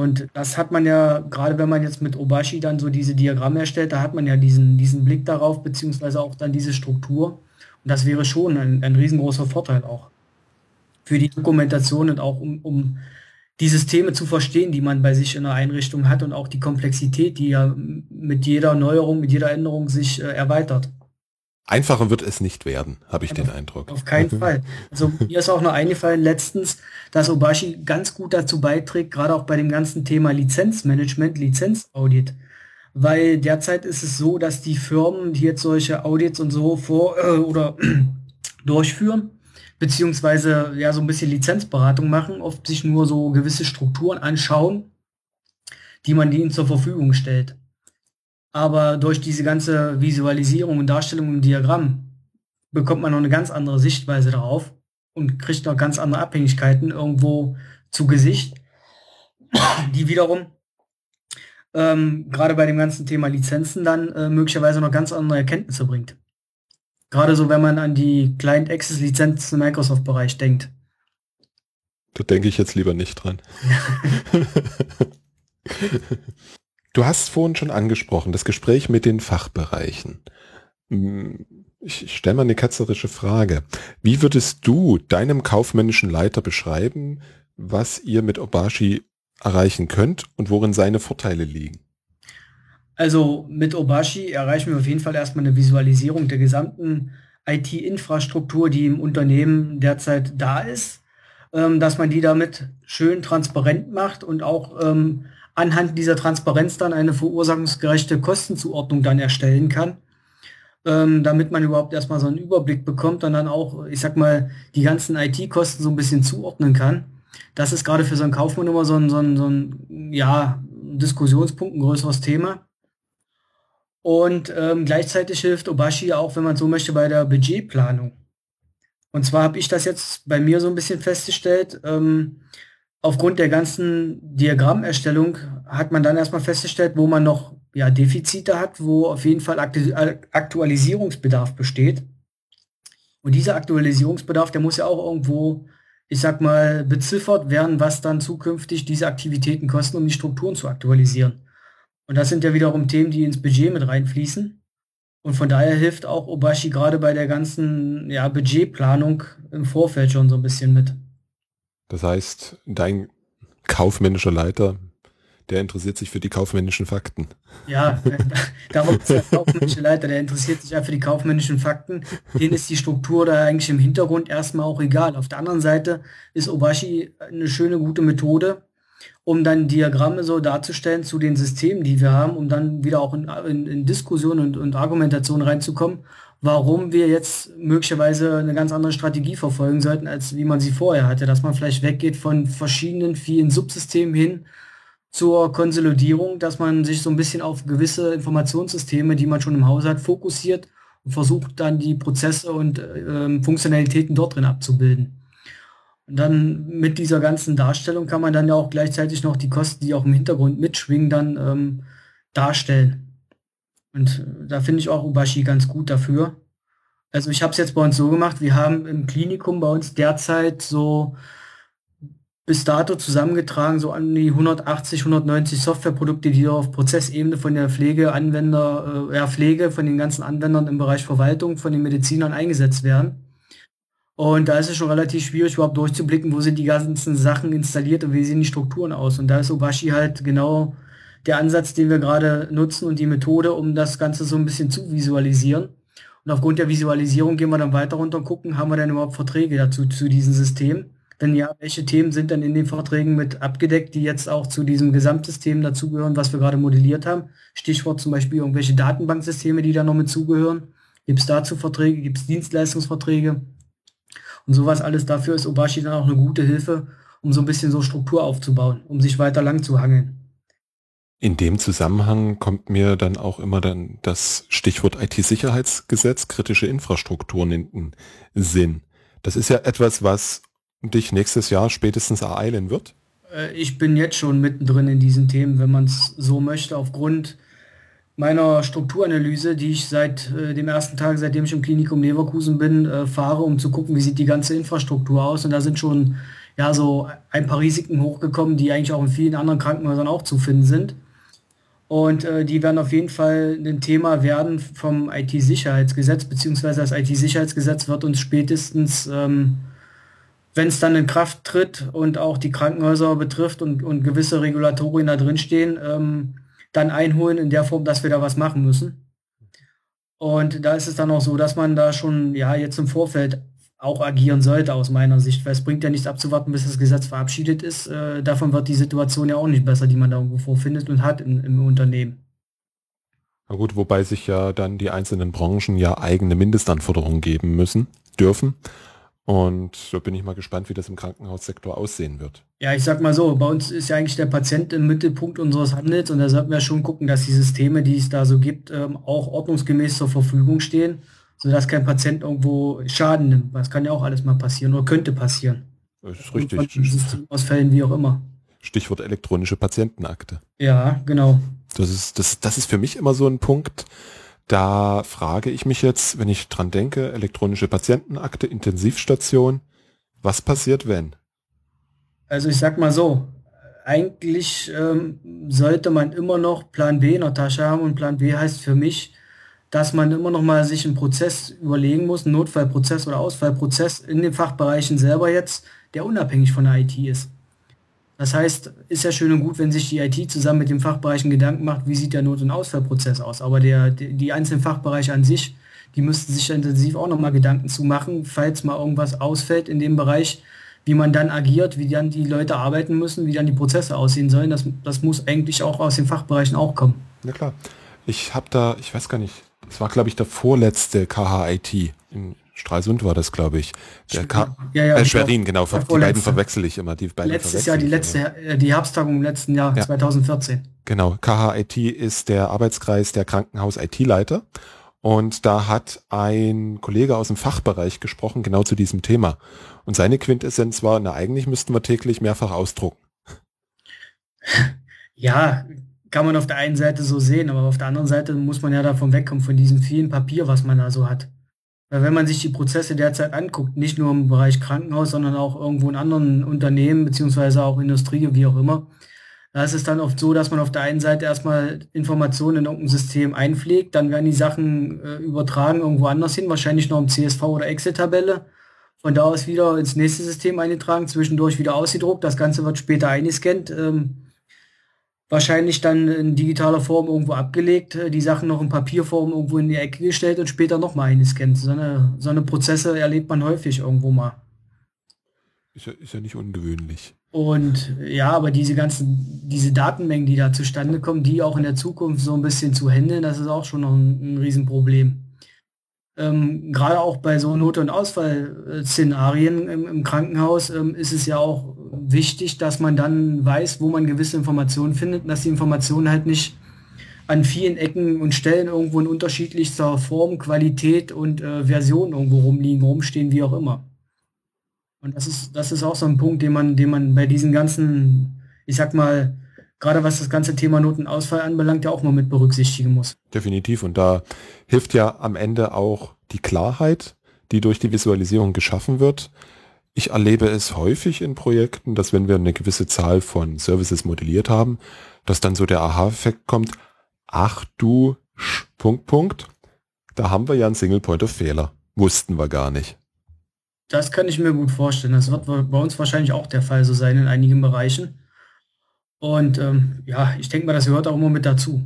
Und das hat man ja, gerade wenn man jetzt mit Obashi dann so diese Diagramme erstellt, da hat man ja diesen, diesen Blick darauf, beziehungsweise auch dann diese Struktur. Und das wäre schon ein, ein riesengroßer Vorteil auch für die Dokumentation und auch um, um die Systeme zu verstehen, die man bei sich in der Einrichtung hat und auch die Komplexität, die ja mit jeder Neuerung, mit jeder Änderung sich äh, erweitert. Einfacher wird es nicht werden, habe ich den Eindruck. Auf keinen [laughs] Fall. Also mir ist auch noch eingefallen letztens, dass Obashi ganz gut dazu beiträgt, gerade auch bei dem ganzen Thema Lizenzmanagement, Lizenzaudit. Weil derzeit ist es so, dass die Firmen, die jetzt solche Audits und so vor äh, oder [clears throat] durchführen, beziehungsweise ja so ein bisschen Lizenzberatung machen, oft sich nur so gewisse Strukturen anschauen, die man ihnen zur Verfügung stellt. Aber durch diese ganze Visualisierung und Darstellung im Diagramm bekommt man noch eine ganz andere Sichtweise darauf und kriegt noch ganz andere Abhängigkeiten irgendwo zu Gesicht, die wiederum ähm, gerade bei dem ganzen Thema Lizenzen dann äh, möglicherweise noch ganz andere Erkenntnisse bringt. Gerade so, wenn man an die Client Access Lizenzen im Microsoft-Bereich denkt. Da denke ich jetzt lieber nicht dran. [laughs] [laughs] du hast vorhin schon angesprochen, das Gespräch mit den Fachbereichen. Hm, ich stelle mal eine ketzerische Frage. Wie würdest du deinem kaufmännischen Leiter beschreiben, was ihr mit Obashi erreichen könnt und worin seine Vorteile liegen? Also mit Obashi erreichen wir auf jeden Fall erstmal eine Visualisierung der gesamten IT-Infrastruktur, die im Unternehmen derzeit da ist, ähm, dass man die damit schön transparent macht und auch ähm, anhand dieser Transparenz dann eine verursachungsgerechte Kostenzuordnung dann erstellen kann, ähm, damit man überhaupt erstmal so einen Überblick bekommt und dann auch, ich sag mal, die ganzen IT-Kosten so ein bisschen zuordnen kann. Das ist gerade für so einen Kaufmann immer so ein, so ein, so ein ja, Diskussionspunkt, ein größeres Thema. Und ähm, gleichzeitig hilft Obashi auch, wenn man so möchte, bei der Budgetplanung. Und zwar habe ich das jetzt bei mir so ein bisschen festgestellt. Ähm, aufgrund der ganzen Diagrammerstellung hat man dann erstmal festgestellt, wo man noch ja, Defizite hat, wo auf jeden Fall Aktualisierungsbedarf besteht. Und dieser Aktualisierungsbedarf, der muss ja auch irgendwo, ich sag mal, beziffert werden, was dann zukünftig diese Aktivitäten kosten, um die Strukturen zu aktualisieren. Und das sind ja wiederum Themen, die ins Budget mit reinfließen. Und von daher hilft auch Obashi gerade bei der ganzen ja, Budgetplanung im Vorfeld schon so ein bisschen mit. Das heißt, dein kaufmännischer Leiter, der interessiert sich für die kaufmännischen Fakten. Ja, [laughs] der kaufmännische Leiter, der interessiert sich ja für die kaufmännischen Fakten. Den ist die Struktur da eigentlich im Hintergrund erstmal auch egal. Auf der anderen Seite ist Obashi eine schöne, gute Methode, um dann Diagramme so darzustellen zu den Systemen, die wir haben, um dann wieder auch in, in, in Diskussion und, und Argumentation reinzukommen warum wir jetzt möglicherweise eine ganz andere Strategie verfolgen sollten, als wie man sie vorher hatte. Dass man vielleicht weggeht von verschiedenen, vielen Subsystemen hin zur Konsolidierung, dass man sich so ein bisschen auf gewisse Informationssysteme, die man schon im Haus hat, fokussiert und versucht dann die Prozesse und äh, Funktionalitäten dort drin abzubilden. Und dann mit dieser ganzen Darstellung kann man dann ja auch gleichzeitig noch die Kosten, die auch im Hintergrund mitschwingen, dann ähm, darstellen. Und da finde ich auch Ubashi ganz gut dafür. Also ich habe es jetzt bei uns so gemacht, wir haben im Klinikum bei uns derzeit so bis dato zusammengetragen, so an die 180, 190 Softwareprodukte, die auf Prozessebene von der Pflegeanwender, äh, ja, Pflege, von den ganzen Anwendern im Bereich Verwaltung, von den Medizinern eingesetzt werden. Und da ist es schon relativ schwierig, überhaupt durchzublicken, wo sind die ganzen Sachen installiert und wie sehen die Strukturen aus. Und da ist Obashi halt genau der Ansatz, den wir gerade nutzen und die Methode, um das Ganze so ein bisschen zu visualisieren. Und aufgrund der Visualisierung gehen wir dann weiter runter und gucken, haben wir denn überhaupt Verträge dazu zu diesem System? Denn ja, welche Themen sind dann in den Verträgen mit abgedeckt, die jetzt auch zu diesem Gesamtsystem dazugehören, was wir gerade modelliert haben? Stichwort zum Beispiel irgendwelche Datenbanksysteme, die da noch mit zugehören. Gibt es dazu Verträge, gibt es Dienstleistungsverträge? Und sowas alles dafür ist Obashi dann auch eine gute Hilfe, um so ein bisschen so Struktur aufzubauen, um sich weiter lang zu hangeln. In dem Zusammenhang kommt mir dann auch immer dann das Stichwort IT-Sicherheitsgesetz, kritische Infrastrukturen in den Sinn. Das ist ja etwas, was dich nächstes Jahr spätestens ereilen wird. Äh, ich bin jetzt schon mittendrin in diesen Themen, wenn man es so möchte, aufgrund meiner Strukturanalyse, die ich seit äh, dem ersten Tag, seitdem ich im Klinikum Leverkusen bin, äh, fahre, um zu gucken, wie sieht die ganze Infrastruktur aus. Und da sind schon ja so ein paar Risiken hochgekommen, die eigentlich auch in vielen anderen Krankenhäusern auch zu finden sind. Und äh, die werden auf jeden Fall ein Thema werden vom IT-Sicherheitsgesetz, beziehungsweise das IT-Sicherheitsgesetz wird uns spätestens, ähm, wenn es dann in Kraft tritt und auch die Krankenhäuser betrifft und, und gewisse Regulatorien da drin stehen, ähm, dann einholen in der Form, dass wir da was machen müssen. Und da ist es dann auch so, dass man da schon ja jetzt im Vorfeld auch agieren sollte aus meiner Sicht, weil es bringt ja nichts abzuwarten, bis das Gesetz verabschiedet ist. Äh, davon wird die Situation ja auch nicht besser, die man da irgendwo vorfindet und hat in, im Unternehmen. Na gut, wobei sich ja dann die einzelnen Branchen ja eigene Mindestanforderungen geben müssen, dürfen. Und so bin ich mal gespannt, wie das im Krankenhaussektor aussehen wird. Ja, ich sag mal so, bei uns ist ja eigentlich der Patient im Mittelpunkt unseres Handels und da sollten wir schon gucken, dass die Systeme, die es da so gibt, ähm, auch ordnungsgemäß zur Verfügung stehen sodass kein Patient irgendwo Schaden nimmt. Das kann ja auch alles mal passieren oder könnte passieren. Das ist richtig. Ausfällen wie auch immer. Stichwort elektronische Patientenakte. Ja, genau. Das ist, das, das ist für mich immer so ein Punkt, da frage ich mich jetzt, wenn ich dran denke, elektronische Patientenakte, Intensivstation, was passiert, wenn? Also ich sag mal so, eigentlich ähm, sollte man immer noch Plan B in der Tasche haben und Plan B heißt für mich, dass man immer noch mal sich einen Prozess überlegen muss, einen Notfallprozess oder Ausfallprozess in den Fachbereichen selber jetzt, der unabhängig von der IT ist. Das heißt, ist ja schön und gut, wenn sich die IT zusammen mit den Fachbereichen Gedanken macht, wie sieht der Not- und Ausfallprozess aus. Aber der, die einzelnen Fachbereiche an sich, die müssten sich intensiv auch nochmal Gedanken zu machen, falls mal irgendwas ausfällt in dem Bereich, wie man dann agiert, wie dann die Leute arbeiten müssen, wie dann die Prozesse aussehen sollen. Das, das muss eigentlich auch aus den Fachbereichen auch kommen. Ja klar. Ich habe da, ich weiß gar nicht, das war glaube ich der vorletzte KHIT in Stralsund war das, glaube ich. Der Ka ja, ja, äh, Schwerin, genau. Die beiden verwechsel ich immer. Die beiden Letztes Jahr, die letzte, immer. die Herbsttagung im letzten Jahr, ja. 2014. Genau. KHIT ist der Arbeitskreis der Krankenhaus-IT-Leiter. Und da hat ein Kollege aus dem Fachbereich gesprochen, genau zu diesem Thema. Und seine Quintessenz war, na eigentlich müssten wir täglich mehrfach ausdrucken. [laughs] Ja, kann man auf der einen Seite so sehen, aber auf der anderen Seite muss man ja davon wegkommen, von diesem vielen Papier, was man da so hat. Weil wenn man sich die Prozesse derzeit anguckt, nicht nur im Bereich Krankenhaus, sondern auch irgendwo in anderen Unternehmen, beziehungsweise auch Industrie, wie auch immer, da ist es dann oft so, dass man auf der einen Seite erstmal Informationen in irgendein System einpflegt, dann werden die Sachen äh, übertragen irgendwo anders hin, wahrscheinlich noch im CSV oder Excel-Tabelle. Von da aus wieder ins nächste System eingetragen, zwischendurch wieder ausgedruckt, das Ganze wird später eingescannt. Ähm, wahrscheinlich dann in digitaler Form irgendwo abgelegt, äh, die Sachen noch in Papierform irgendwo in die Ecke gestellt und später nochmal eingescannt. So eine, so eine Prozesse erlebt man häufig irgendwo mal. Ist ja, ist ja nicht ungewöhnlich. Und ja, aber diese ganzen, diese Datenmengen, die da zustande kommen, die auch in der Zukunft so ein bisschen zu handeln, das ist auch schon noch ein, ein Riesenproblem. Ähm, Gerade auch bei so Not- und Ausfallszenarien im, im Krankenhaus ähm, ist es ja auch wichtig, dass man dann weiß, wo man gewisse Informationen findet dass die Informationen halt nicht an vielen Ecken und Stellen irgendwo in unterschiedlichster Form, Qualität und äh, Version irgendwo rumliegen, rumstehen, wie auch immer. Und das ist, das ist auch so ein Punkt, den man, den man bei diesen ganzen, ich sag mal, gerade was das ganze Thema Notenausfall anbelangt, ja auch mal mit berücksichtigen muss. Definitiv. Und da hilft ja am Ende auch die Klarheit, die durch die Visualisierung geschaffen wird. Ich erlebe es häufig in Projekten, dass wenn wir eine gewisse Zahl von Services modelliert haben, dass dann so der Aha-Effekt kommt, ach du, Sch, Punkt, Punkt, da haben wir ja einen Single Point of Fehler. Wussten wir gar nicht. Das kann ich mir gut vorstellen. Das wird bei uns wahrscheinlich auch der Fall so sein in einigen Bereichen. Und ähm, ja, ich denke mal, das gehört auch immer mit dazu.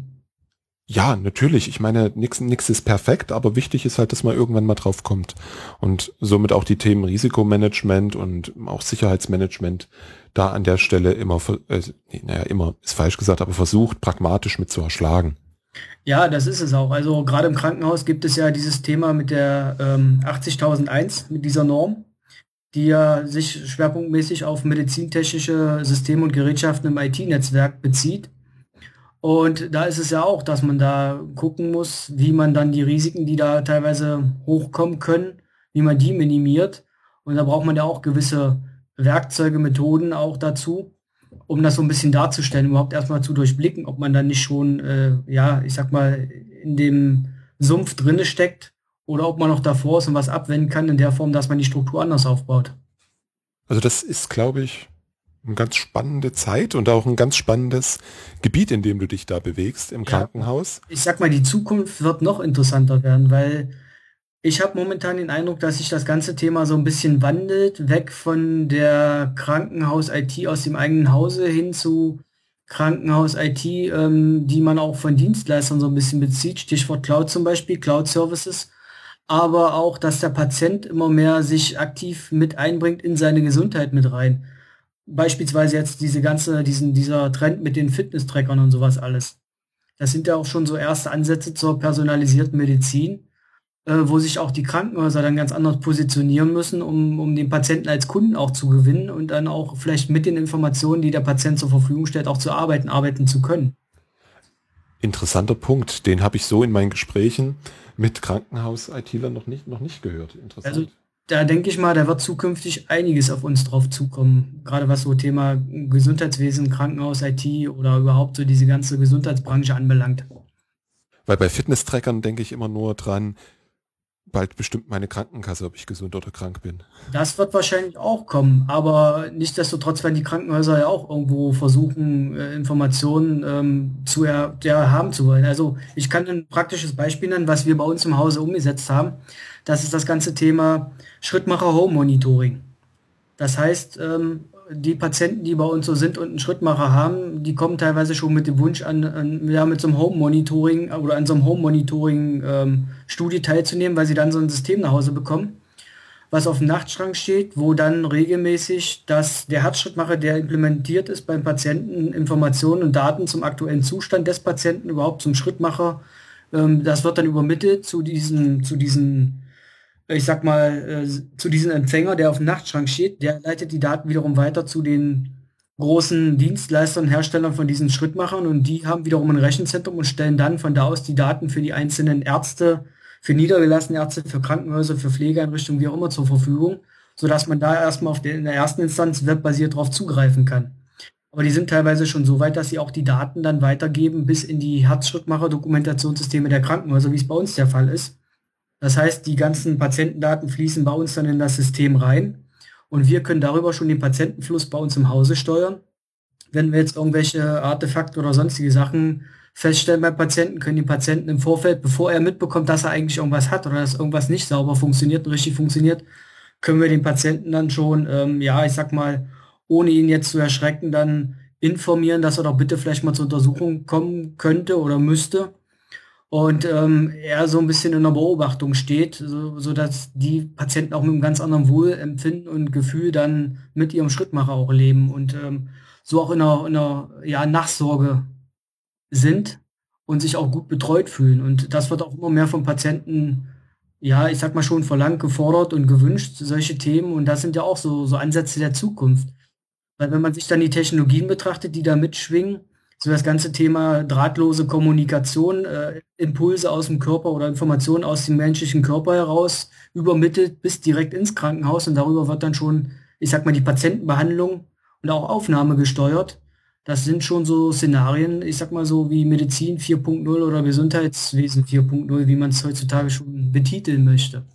Ja, natürlich. Ich meine, nichts nix ist perfekt, aber wichtig ist halt, dass man irgendwann mal drauf kommt. Und somit auch die Themen Risikomanagement und auch Sicherheitsmanagement da an der Stelle immer, äh, naja, immer ist falsch gesagt, aber versucht, pragmatisch mit zu erschlagen. Ja, das ist es auch. Also gerade im Krankenhaus gibt es ja dieses Thema mit der ähm, 80001, mit dieser Norm, die ja sich schwerpunktmäßig auf medizintechnische Systeme und Gerätschaften im IT-Netzwerk bezieht. Und da ist es ja auch, dass man da gucken muss, wie man dann die Risiken, die da teilweise hochkommen können, wie man die minimiert. Und da braucht man ja auch gewisse Werkzeuge, Methoden auch dazu, um das so ein bisschen darzustellen, überhaupt erstmal zu durchblicken, ob man dann nicht schon, äh, ja, ich sag mal, in dem Sumpf drinne steckt oder ob man noch davor ist und was abwenden kann in der Form, dass man die Struktur anders aufbaut. Also das ist, glaube ich, eine ganz spannende Zeit und auch ein ganz spannendes Gebiet, in dem du dich da bewegst im ja. Krankenhaus. Ich sag mal, die Zukunft wird noch interessanter werden, weil ich habe momentan den Eindruck, dass sich das ganze Thema so ein bisschen wandelt, weg von der Krankenhaus-IT aus dem eigenen Hause hin zu Krankenhaus-IT, ähm, die man auch von Dienstleistern so ein bisschen bezieht. Stichwort Cloud zum Beispiel, Cloud-Services. Aber auch, dass der Patient immer mehr sich aktiv mit einbringt in seine Gesundheit mit rein beispielsweise jetzt diese ganze, diesen, dieser Trend mit den Fitness-Trackern und sowas alles. Das sind ja auch schon so erste Ansätze zur personalisierten Medizin, äh, wo sich auch die Krankenhäuser dann ganz anders positionieren müssen, um, um den Patienten als Kunden auch zu gewinnen und dann auch vielleicht mit den Informationen, die der Patient zur Verfügung stellt, auch zu arbeiten, arbeiten zu können. Interessanter Punkt, den habe ich so in meinen Gesprächen mit Krankenhaus-ITlern noch nicht, noch nicht gehört. Interessant. Also da denke ich mal, da wird zukünftig einiges auf uns drauf zukommen. Gerade was so Thema Gesundheitswesen, Krankenhaus, IT oder überhaupt so diese ganze Gesundheitsbranche anbelangt. Weil bei Fitness-Trackern denke ich immer nur dran, bald bestimmt meine Krankenkasse, ob ich gesund oder krank bin. Das wird wahrscheinlich auch kommen, aber nichtsdestotrotz werden die Krankenhäuser ja auch irgendwo versuchen, äh, Informationen ähm, zu er, ja, haben zu wollen. Also ich kann ein praktisches Beispiel nennen, was wir bei uns im Hause umgesetzt haben. Das ist das ganze Thema Schrittmacher Home Monitoring. Das heißt, ähm, die Patienten, die bei uns so sind und einen Schrittmacher haben, die kommen teilweise schon mit dem Wunsch an, an ja, mit so einem Home-Monitoring oder an so einem Home-Monitoring-Studie ähm, teilzunehmen, weil sie dann so ein System nach Hause bekommen, was auf dem Nachtschrank steht, wo dann regelmäßig das, der Herzschrittmacher, der implementiert ist beim Patienten, Informationen und Daten zum aktuellen Zustand des Patienten, überhaupt zum Schrittmacher, ähm, das wird dann übermittelt zu diesen, zu diesen ich sag mal, äh, zu diesem Empfänger, der auf dem Nachtschrank steht, der leitet die Daten wiederum weiter zu den großen Dienstleistern, Herstellern von diesen Schrittmachern und die haben wiederum ein Rechenzentrum und stellen dann von da aus die Daten für die einzelnen Ärzte, für niedergelassene Ärzte, für Krankenhäuser, für Pflegeeinrichtungen, wie auch immer zur Verfügung, sodass man da erstmal auf der, in der ersten Instanz webbasiert darauf zugreifen kann. Aber die sind teilweise schon so weit, dass sie auch die Daten dann weitergeben bis in die Herzschrittmacher-Dokumentationssysteme der Krankenhäuser, wie es bei uns der Fall ist. Das heißt, die ganzen Patientendaten fließen bei uns dann in das System rein und wir können darüber schon den Patientenfluss bei uns im Hause steuern. Wenn wir jetzt irgendwelche Artefakte oder sonstige Sachen feststellen beim Patienten, können die Patienten im Vorfeld, bevor er mitbekommt, dass er eigentlich irgendwas hat oder dass irgendwas nicht sauber funktioniert und richtig funktioniert, können wir den Patienten dann schon, ähm, ja, ich sag mal, ohne ihn jetzt zu erschrecken, dann informieren, dass er doch bitte vielleicht mal zur Untersuchung kommen könnte oder müsste und ähm, er so ein bisschen in der Beobachtung steht, so, so dass die Patienten auch mit einem ganz anderen Wohlempfinden und Gefühl dann mit ihrem Schrittmacher auch leben und ähm, so auch in einer, in einer ja, Nachsorge sind und sich auch gut betreut fühlen. Und das wird auch immer mehr von Patienten, ja, ich sag mal schon verlangt, gefordert und gewünscht, solche Themen. Und das sind ja auch so, so Ansätze der Zukunft. Weil wenn man sich dann die Technologien betrachtet, die da mitschwingen, so das ganze Thema drahtlose Kommunikation, äh, Impulse aus dem Körper oder Informationen aus dem menschlichen Körper heraus übermittelt bis direkt ins Krankenhaus und darüber wird dann schon, ich sag mal, die Patientenbehandlung und auch Aufnahme gesteuert. Das sind schon so Szenarien, ich sag mal so wie Medizin 4.0 oder Gesundheitswesen 4.0, wie man es heutzutage schon betiteln möchte.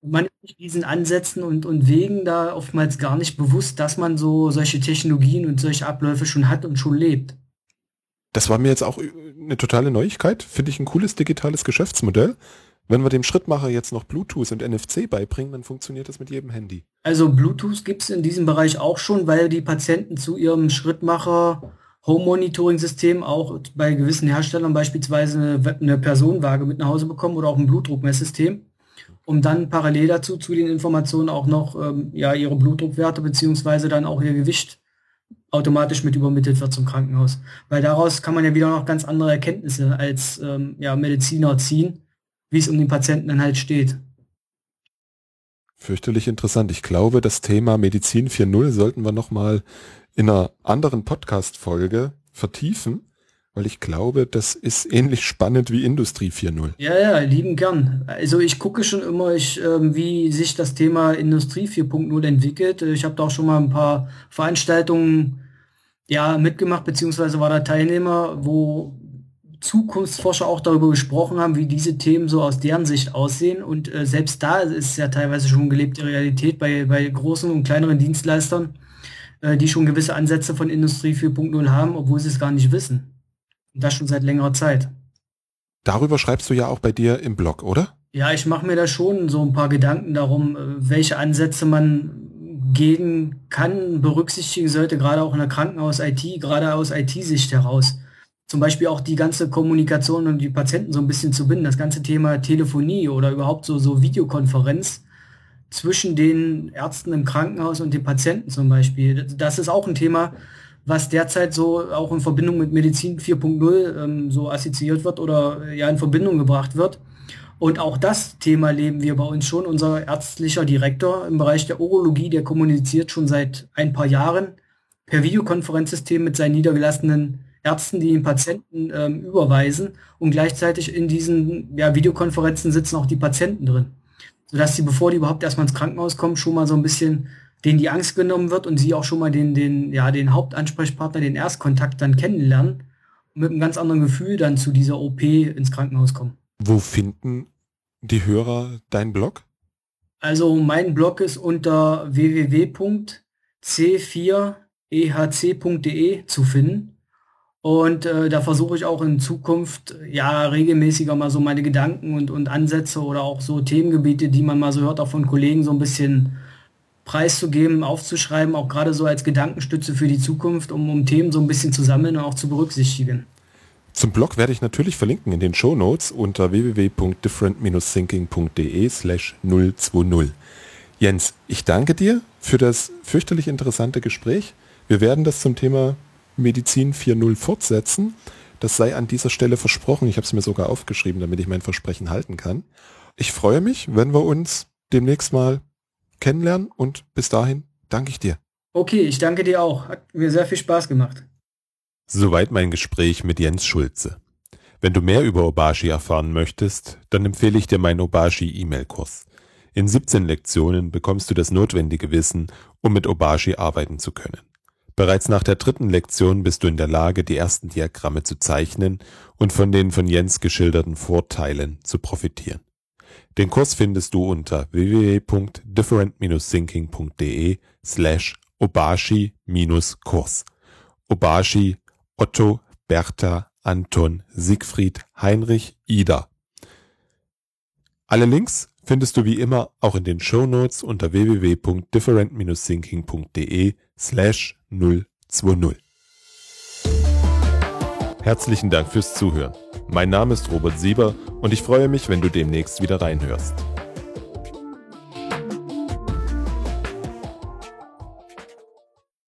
man ist diesen Ansätzen und, und Wegen da oftmals gar nicht bewusst, dass man so solche Technologien und solche Abläufe schon hat und schon lebt. Das war mir jetzt auch eine totale Neuigkeit. Finde ich ein cooles digitales Geschäftsmodell. Wenn wir dem Schrittmacher jetzt noch Bluetooth und NFC beibringen, dann funktioniert das mit jedem Handy. Also Bluetooth gibt es in diesem Bereich auch schon, weil die Patienten zu ihrem Schrittmacher Home-Monitoring-System auch bei gewissen Herstellern beispielsweise eine, Personenwaage mit nach Hause bekommen oder auch ein Blutdruckmesssystem, um dann parallel dazu zu den Informationen auch noch ähm, ja, ihre Blutdruckwerte beziehungsweise dann auch ihr Gewicht automatisch mit übermittelt wird zum Krankenhaus. Weil daraus kann man ja wieder noch ganz andere Erkenntnisse als ähm, ja, Mediziner ziehen, wie es um den Patienten dann halt steht. Fürchterlich interessant. Ich glaube, das Thema Medizin 4.0 sollten wir nochmal in einer anderen Podcast-Folge vertiefen, weil ich glaube, das ist ähnlich spannend wie Industrie 4.0. Ja, ja, lieben gern. Also ich gucke schon immer, ich, ähm, wie sich das Thema Industrie 4.0 entwickelt. Ich habe da auch schon mal ein paar Veranstaltungen ja, mitgemacht, beziehungsweise war da Teilnehmer, wo Zukunftsforscher auch darüber gesprochen haben, wie diese Themen so aus deren Sicht aussehen. Und äh, selbst da ist ja teilweise schon gelebte Realität bei, bei großen und kleineren Dienstleistern, äh, die schon gewisse Ansätze von Industrie 4.0 haben, obwohl sie es gar nicht wissen. Und das schon seit längerer Zeit. Darüber schreibst du ja auch bei dir im Blog, oder? Ja, ich mache mir da schon so ein paar Gedanken darum, äh, welche Ansätze man gehen kann, berücksichtigen sollte, gerade auch in der Krankenhaus-IT, gerade aus IT-Sicht heraus. Zum Beispiel auch die ganze Kommunikation und die Patienten so ein bisschen zu binden, das ganze Thema Telefonie oder überhaupt so, so Videokonferenz zwischen den Ärzten im Krankenhaus und den Patienten zum Beispiel. Das ist auch ein Thema, was derzeit so auch in Verbindung mit Medizin 4.0 ähm, so assoziiert wird oder ja in Verbindung gebracht wird. Und auch das Thema leben wir bei uns schon. Unser ärztlicher Direktor im Bereich der Urologie, der kommuniziert schon seit ein paar Jahren per Videokonferenzsystem mit seinen niedergelassenen Ärzten, die den Patienten ähm, überweisen. Und gleichzeitig in diesen ja, Videokonferenzen sitzen auch die Patienten drin sodass sie, bevor die überhaupt erstmal ins Krankenhaus kommen, schon mal so ein bisschen denen die Angst genommen wird und sie auch schon mal den, den, ja, den Hauptansprechpartner, den Erstkontakt dann kennenlernen und mit einem ganz anderen Gefühl dann zu dieser OP ins Krankenhaus kommen. Wo finden die Hörer deinen Blog? Also mein Blog ist unter www.c4ehc.de zu finden. Und äh, da versuche ich auch in Zukunft ja regelmäßiger mal so meine Gedanken und, und Ansätze oder auch so Themengebiete, die man mal so hört, auch von Kollegen so ein bisschen preiszugeben, aufzuschreiben, auch gerade so als Gedankenstütze für die Zukunft, um, um Themen so ein bisschen zu sammeln und auch zu berücksichtigen. Zum Blog werde ich natürlich verlinken in den Show Notes unter www.different-thinking.de slash 020. Jens, ich danke dir für das fürchterlich interessante Gespräch. Wir werden das zum Thema Medizin 4.0 fortsetzen. Das sei an dieser Stelle versprochen. Ich habe es mir sogar aufgeschrieben, damit ich mein Versprechen halten kann. Ich freue mich, wenn wir uns demnächst mal kennenlernen und bis dahin danke ich dir. Okay, ich danke dir auch. Hat mir sehr viel Spaß gemacht. Soweit mein Gespräch mit Jens Schulze. Wenn du mehr über Obashi erfahren möchtest, dann empfehle ich dir meinen Obashi E-Mail-Kurs. In 17 Lektionen bekommst du das notwendige Wissen, um mit Obashi arbeiten zu können. Bereits nach der dritten Lektion bist du in der Lage, die ersten Diagramme zu zeichnen und von den von Jens geschilderten Vorteilen zu profitieren. Den Kurs findest du unter www.different-thinking.de slash obashi-kurs. Obashi Otto, Bertha, Anton, Siegfried, Heinrich, Ida. Alle Links findest du wie immer auch in den Show Notes unter www.different-thinking.de slash 020. Herzlichen Dank fürs Zuhören. Mein Name ist Robert Sieber und ich freue mich, wenn du demnächst wieder reinhörst.